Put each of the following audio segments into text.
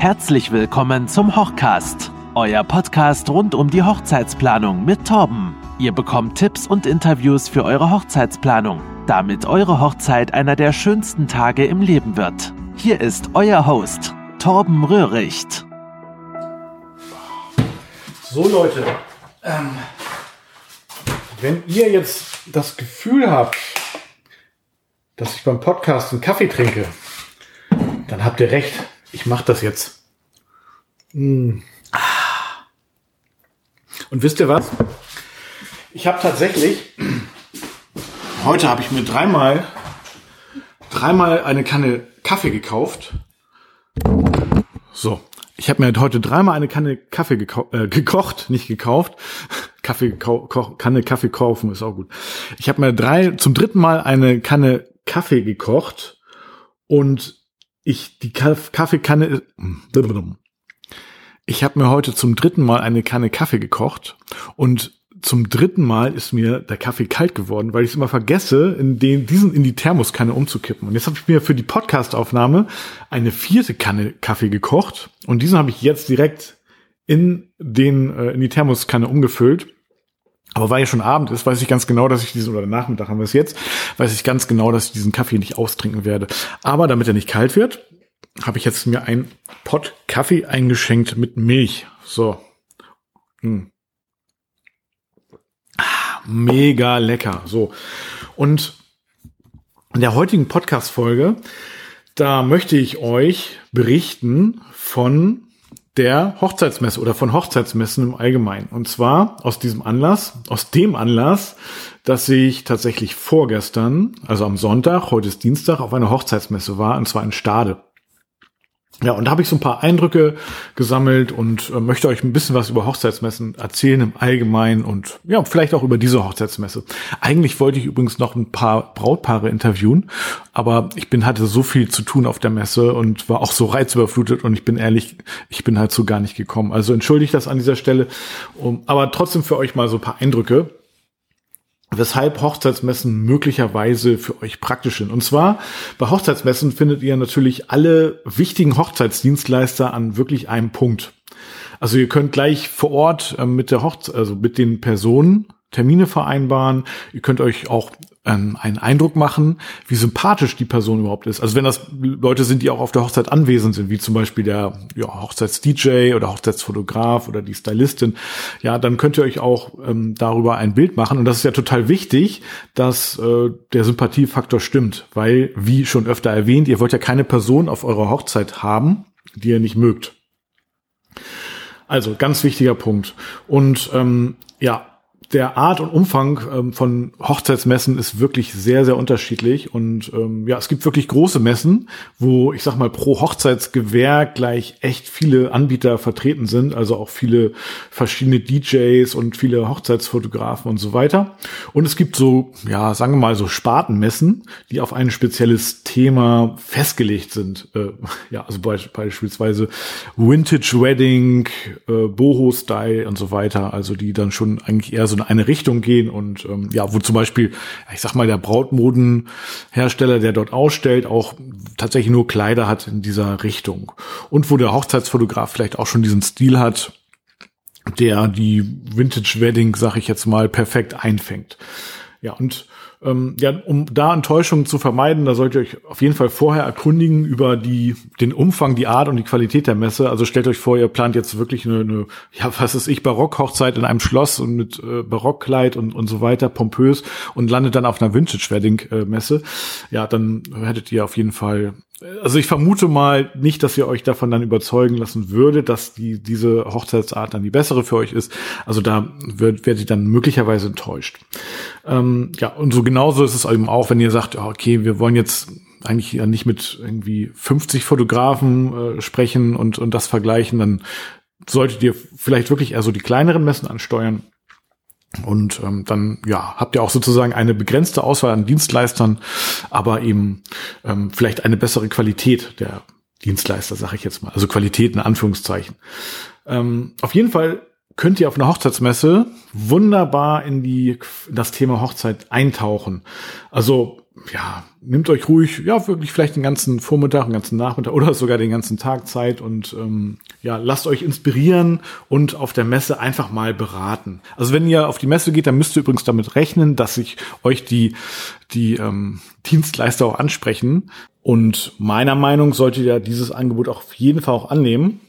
Herzlich willkommen zum Hochcast, euer Podcast rund um die Hochzeitsplanung mit Torben. Ihr bekommt Tipps und Interviews für eure Hochzeitsplanung, damit eure Hochzeit einer der schönsten Tage im Leben wird. Hier ist euer Host, Torben Röhricht. So Leute, ähm, wenn ihr jetzt das Gefühl habt, dass ich beim Podcast einen Kaffee trinke, dann habt ihr recht. Ich mache das jetzt. Mm. Und wisst ihr was? Ich habe tatsächlich heute habe ich mir dreimal dreimal eine Kanne Kaffee gekauft. So, ich habe mir heute dreimal eine Kanne Kaffee geko äh, gekocht, nicht gekauft. Kaffee Kanne Kaffee kaufen ist auch gut. Ich habe mir drei zum dritten Mal eine Kanne Kaffee gekocht und ich die Kaffeekanne ich habe mir heute zum dritten Mal eine Kanne Kaffee gekocht und zum dritten Mal ist mir der Kaffee kalt geworden, weil ich es immer vergesse, in den, diesen in die Thermoskanne umzukippen. Und jetzt habe ich mir für die Podcastaufnahme eine vierte Kanne Kaffee gekocht und diesen habe ich jetzt direkt in den äh, in die Thermoskanne umgefüllt. Aber weil ja schon Abend ist, weiß ich ganz genau, dass ich diesen, oder Nachmittag haben wir es jetzt, weiß ich ganz genau, dass ich diesen Kaffee nicht austrinken werde. Aber damit er nicht kalt wird, habe ich jetzt mir ein Pott Kaffee eingeschenkt mit Milch. So. Hm mega lecker. So. Und in der heutigen Podcast-Folge, da möchte ich euch berichten von der Hochzeitsmesse oder von Hochzeitsmessen im Allgemeinen. Und zwar aus diesem Anlass, aus dem Anlass, dass ich tatsächlich vorgestern, also am Sonntag, heute ist Dienstag, auf einer Hochzeitsmesse war, und zwar in Stade. Ja, und da habe ich so ein paar Eindrücke gesammelt und äh, möchte euch ein bisschen was über Hochzeitsmessen erzählen im Allgemeinen und ja, vielleicht auch über diese Hochzeitsmesse. Eigentlich wollte ich übrigens noch ein paar Brautpaare interviewen, aber ich bin hatte so viel zu tun auf der Messe und war auch so reizüberflutet und ich bin ehrlich, ich bin halt so gar nicht gekommen. Also entschuldigt das an dieser Stelle, um, aber trotzdem für euch mal so ein paar Eindrücke weshalb Hochzeitsmessen möglicherweise für euch praktisch sind. Und zwar bei Hochzeitsmessen findet ihr natürlich alle wichtigen Hochzeitsdienstleister an wirklich einem Punkt. Also ihr könnt gleich vor Ort äh, mit der Hochzeit, also mit den Personen Termine vereinbaren. Ihr könnt euch auch ähm, einen Eindruck machen, wie sympathisch die Person überhaupt ist. Also wenn das Leute sind, die auch auf der Hochzeit anwesend sind, wie zum Beispiel der ja, Hochzeits-DJ oder Hochzeitsfotograf oder die Stylistin, ja, dann könnt ihr euch auch ähm, darüber ein Bild machen. Und das ist ja total wichtig, dass äh, der Sympathiefaktor stimmt, weil, wie schon öfter erwähnt, ihr wollt ja keine Person auf eurer Hochzeit haben, die ihr nicht mögt. Also ganz wichtiger Punkt. Und ähm, ja, der Art und Umfang ähm, von Hochzeitsmessen ist wirklich sehr, sehr unterschiedlich. Und ähm, ja, es gibt wirklich große Messen, wo ich sag mal pro Hochzeitsgewehr gleich echt viele Anbieter vertreten sind, also auch viele verschiedene DJs und viele Hochzeitsfotografen und so weiter. Und es gibt so, ja, sagen wir mal so Spartenmessen, die auf ein spezielles Thema festgelegt sind. Äh, ja, also be beispielsweise Vintage Wedding, äh, Boho Style und so weiter. Also die dann schon eigentlich eher so in eine Richtung gehen und ähm, ja, wo zum Beispiel, ich sag mal, der Brautmodenhersteller, der dort ausstellt, auch tatsächlich nur Kleider hat in dieser Richtung. Und wo der Hochzeitsfotograf vielleicht auch schon diesen Stil hat, der die Vintage Wedding, sag ich jetzt mal, perfekt einfängt. Ja, und ähm, ja, um da Enttäuschungen zu vermeiden, da solltet ihr euch auf jeden Fall vorher erkundigen über die, den Umfang, die Art und die Qualität der Messe. Also stellt euch vor, ihr plant jetzt wirklich eine, eine ja, was ist ich, Barockhochzeit in einem Schloss und mit äh, Barockkleid und, und so weiter, pompös und landet dann auf einer Vintage-Wedding-Messe. Ja, dann hättet ihr auf jeden Fall also ich vermute mal nicht, dass ihr euch davon dann überzeugen lassen würde, dass die, diese Hochzeitsart dann die bessere für euch ist. Also da wird, werdet ihr dann möglicherweise enttäuscht. Ähm, ja, und so genauso ist es eben auch, wenn ihr sagt, okay, wir wollen jetzt eigentlich ja nicht mit irgendwie 50 Fotografen äh, sprechen und, und das vergleichen, dann solltet ihr vielleicht wirklich eher so die kleineren Messen ansteuern und ähm, dann ja habt ihr auch sozusagen eine begrenzte Auswahl an Dienstleistern, aber eben ähm, vielleicht eine bessere Qualität der Dienstleister, sage ich jetzt mal. Also Qualität in Anführungszeichen. Ähm, auf jeden Fall könnt ihr auf einer Hochzeitsmesse wunderbar in die in das Thema Hochzeit eintauchen. Also ja, nehmt euch ruhig, ja, wirklich vielleicht den ganzen Vormittag, den ganzen Nachmittag oder sogar den ganzen Tag Zeit und ähm, ja, lasst euch inspirieren und auf der Messe einfach mal beraten. Also wenn ihr auf die Messe geht, dann müsst ihr übrigens damit rechnen, dass sich euch die, die ähm, Dienstleister auch ansprechen. Und meiner Meinung solltet ihr dieses Angebot auch auf jeden Fall auch annehmen.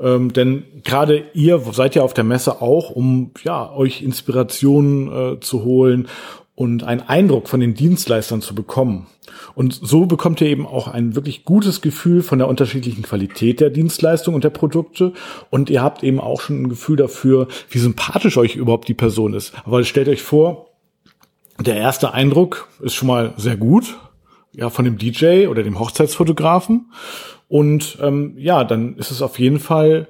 Ähm, denn gerade ihr seid ja auf der Messe auch, um ja euch Inspirationen äh, zu holen und einen Eindruck von den Dienstleistern zu bekommen. Und so bekommt ihr eben auch ein wirklich gutes Gefühl von der unterschiedlichen Qualität der Dienstleistung und der Produkte. Und ihr habt eben auch schon ein Gefühl dafür, wie sympathisch euch überhaupt die Person ist. Aber stellt euch vor, der erste Eindruck ist schon mal sehr gut, ja, von dem DJ oder dem Hochzeitsfotografen. Und ähm, ja, dann ist es auf jeden Fall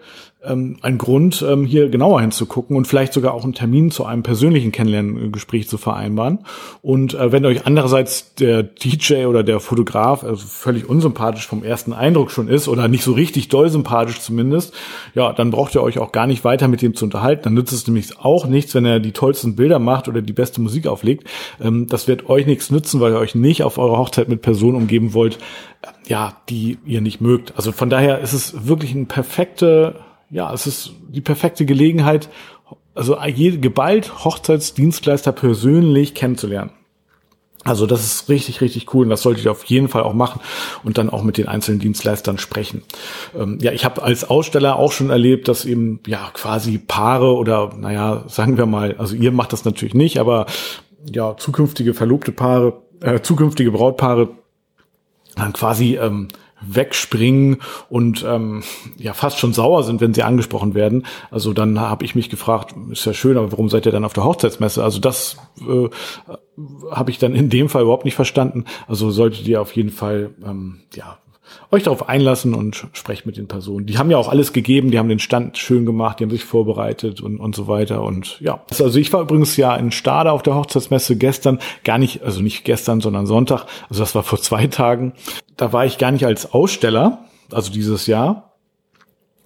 ähm, ein Grund, ähm, hier genauer hinzugucken und vielleicht sogar auch einen Termin zu einem persönlichen Kennenlerngespräch zu vereinbaren. Und äh, wenn euch andererseits der DJ oder der Fotograf also völlig unsympathisch vom ersten Eindruck schon ist oder nicht so richtig doll sympathisch zumindest, ja, dann braucht ihr euch auch gar nicht weiter mit dem zu unterhalten. Dann nützt es nämlich auch nichts, wenn er die tollsten Bilder macht oder die beste Musik auflegt. Ähm, das wird euch nichts nützen, weil ihr euch nicht auf eurer Hochzeit mit Personen umgeben wollt, ja, die ihr nicht mögt. Also von daher ist es wirklich ein perfekte ja, es ist die perfekte Gelegenheit, also geballt Hochzeitsdienstleister persönlich kennenzulernen. Also das ist richtig, richtig cool und das solltet ihr auf jeden Fall auch machen und dann auch mit den einzelnen Dienstleistern sprechen. Ähm, ja, ich habe als Aussteller auch schon erlebt, dass eben ja quasi Paare oder naja, sagen wir mal, also ihr macht das natürlich nicht, aber ja, zukünftige verlobte Paare, äh, zukünftige Brautpaare dann quasi ähm, wegspringen und ähm, ja fast schon sauer sind, wenn sie angesprochen werden. Also dann habe ich mich gefragt, ist ja schön, aber warum seid ihr dann auf der Hochzeitsmesse? Also das äh, habe ich dann in dem Fall überhaupt nicht verstanden. Also solltet ihr auf jeden Fall ähm, ja euch darauf einlassen und sprecht mit den Personen. Die haben ja auch alles gegeben, die haben den Stand schön gemacht, die haben sich vorbereitet und, und so weiter. Und ja, also ich war übrigens ja in Stade auf der Hochzeitsmesse gestern, gar nicht, also nicht gestern, sondern Sonntag, also das war vor zwei Tagen. Da war ich gar nicht als Aussteller, also dieses Jahr,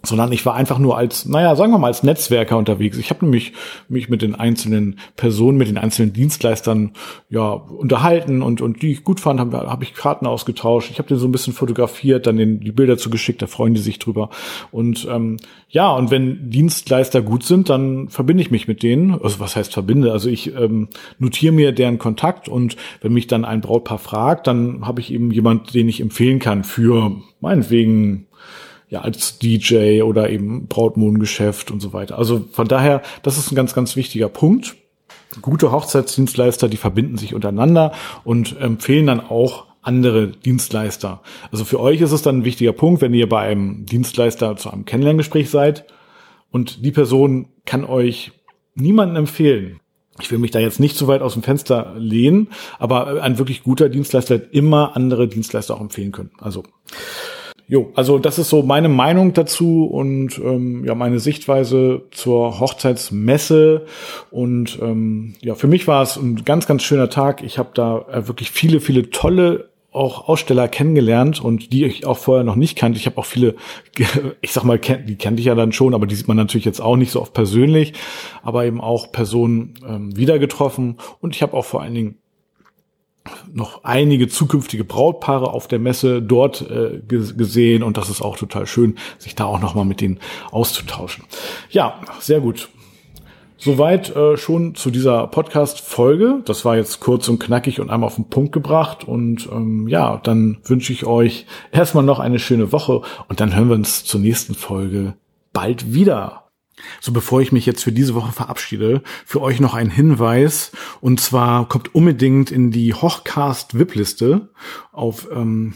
sondern ich war einfach nur als, naja, sagen wir mal, als Netzwerker unterwegs. Ich habe nämlich mich mit den einzelnen Personen, mit den einzelnen Dienstleistern ja unterhalten und und die ich gut fand, habe hab ich Karten ausgetauscht. Ich habe den so ein bisschen fotografiert, dann den, die Bilder zugeschickt, da freuen die sich drüber. Und ähm, ja, und wenn Dienstleister gut sind, dann verbinde ich mich mit denen. Also was heißt verbinde? Also ich ähm, notiere mir deren Kontakt und wenn mich dann ein Brautpaar fragt, dann habe ich eben jemand, den ich empfehlen kann für meinetwegen ja, als DJ oder eben Brautmodengeschäft und so weiter. Also von daher, das ist ein ganz, ganz wichtiger Punkt. Gute Hochzeitsdienstleister, die verbinden sich untereinander und empfehlen dann auch andere Dienstleister. Also für euch ist es dann ein wichtiger Punkt, wenn ihr bei einem Dienstleister zu einem Kennenlerngespräch seid und die Person kann euch niemanden empfehlen. Ich will mich da jetzt nicht zu weit aus dem Fenster lehnen, aber ein wirklich guter Dienstleister wird immer andere Dienstleister auch empfehlen können. Also Jo, also das ist so meine Meinung dazu und ähm, ja meine Sichtweise zur Hochzeitsmesse und ähm, ja für mich war es ein ganz ganz schöner Tag. Ich habe da äh, wirklich viele viele tolle auch Aussteller kennengelernt und die ich auch vorher noch nicht kannte. Ich habe auch viele, ich sag mal, die kannte ich ja dann schon, aber die sieht man natürlich jetzt auch nicht so oft persönlich, aber eben auch Personen ähm, wieder getroffen und ich habe auch vor allen Dingen noch einige zukünftige Brautpaare auf der Messe dort äh, gesehen und das ist auch total schön, sich da auch noch mal mit denen auszutauschen. Ja, sehr gut. Soweit äh, schon zu dieser Podcast-Folge. Das war jetzt kurz und knackig und einmal auf den Punkt gebracht. Und ähm, ja, dann wünsche ich euch erstmal noch eine schöne Woche und dann hören wir uns zur nächsten Folge bald wieder. So, bevor ich mich jetzt für diese Woche verabschiede, für euch noch ein Hinweis. Und zwar kommt unbedingt in die Hochcast VIP-Liste auf, ähm,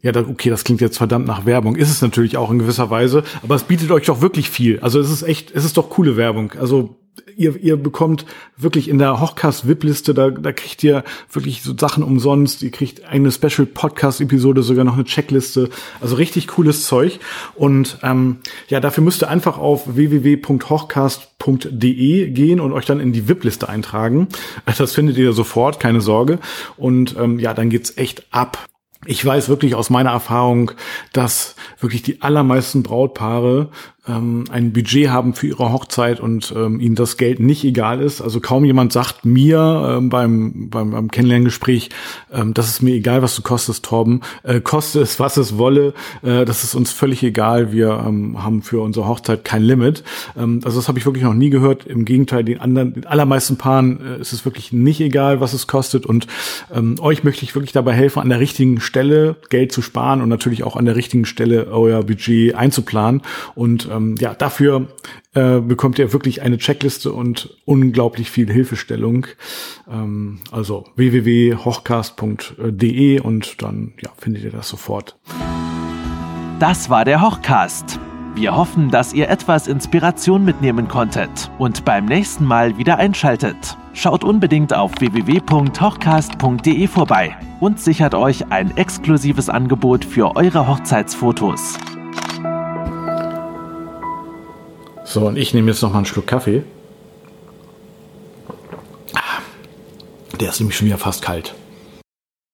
ja, okay, das klingt jetzt verdammt nach Werbung. Ist es natürlich auch in gewisser Weise, aber es bietet euch doch wirklich viel. Also es ist echt, es ist doch coole Werbung. Also ihr, ihr bekommt wirklich in der Hochcast-VIP-Liste, da, da kriegt ihr wirklich so Sachen umsonst. Ihr kriegt eine Special-Podcast-Episode, sogar noch eine Checkliste. Also richtig cooles Zeug. Und ähm, ja, dafür müsst ihr einfach auf www.hochcast.de gehen und euch dann in die VIP-Liste eintragen. Das findet ihr sofort, keine Sorge. Und ähm, ja, dann geht's echt ab. Ich weiß wirklich aus meiner Erfahrung, dass wirklich die allermeisten Brautpaare ähm, ein Budget haben für ihre Hochzeit und ähm, ihnen das Geld nicht egal ist. Also kaum jemand sagt mir ähm, beim, beim, beim Kennenlerngespräch, ähm, das ist mir egal, was du kostest, Torben. Äh, koste es, was es wolle. Äh, das ist uns völlig egal. Wir ähm, haben für unsere Hochzeit kein Limit. Ähm, also das habe ich wirklich noch nie gehört. Im Gegenteil, den anderen, den allermeisten Paaren äh, ist es wirklich nicht egal, was es kostet. Und ähm, euch möchte ich wirklich dabei helfen, an der richtigen Stelle Geld zu sparen und natürlich auch an der richtigen Stelle euer Budget einzuplanen. Und ähm, ja, dafür äh, bekommt ihr wirklich eine Checkliste und unglaublich viel Hilfestellung. Ähm, also www.hochcast.de und dann ja, findet ihr das sofort. Das war der Hochcast. Wir hoffen, dass ihr etwas Inspiration mitnehmen konntet und beim nächsten Mal wieder einschaltet. Schaut unbedingt auf www.hochcast.de vorbei und sichert euch ein exklusives Angebot für eure Hochzeitsfotos. So, und ich nehme jetzt noch mal einen Schluck Kaffee. Der ist nämlich schon wieder fast kalt.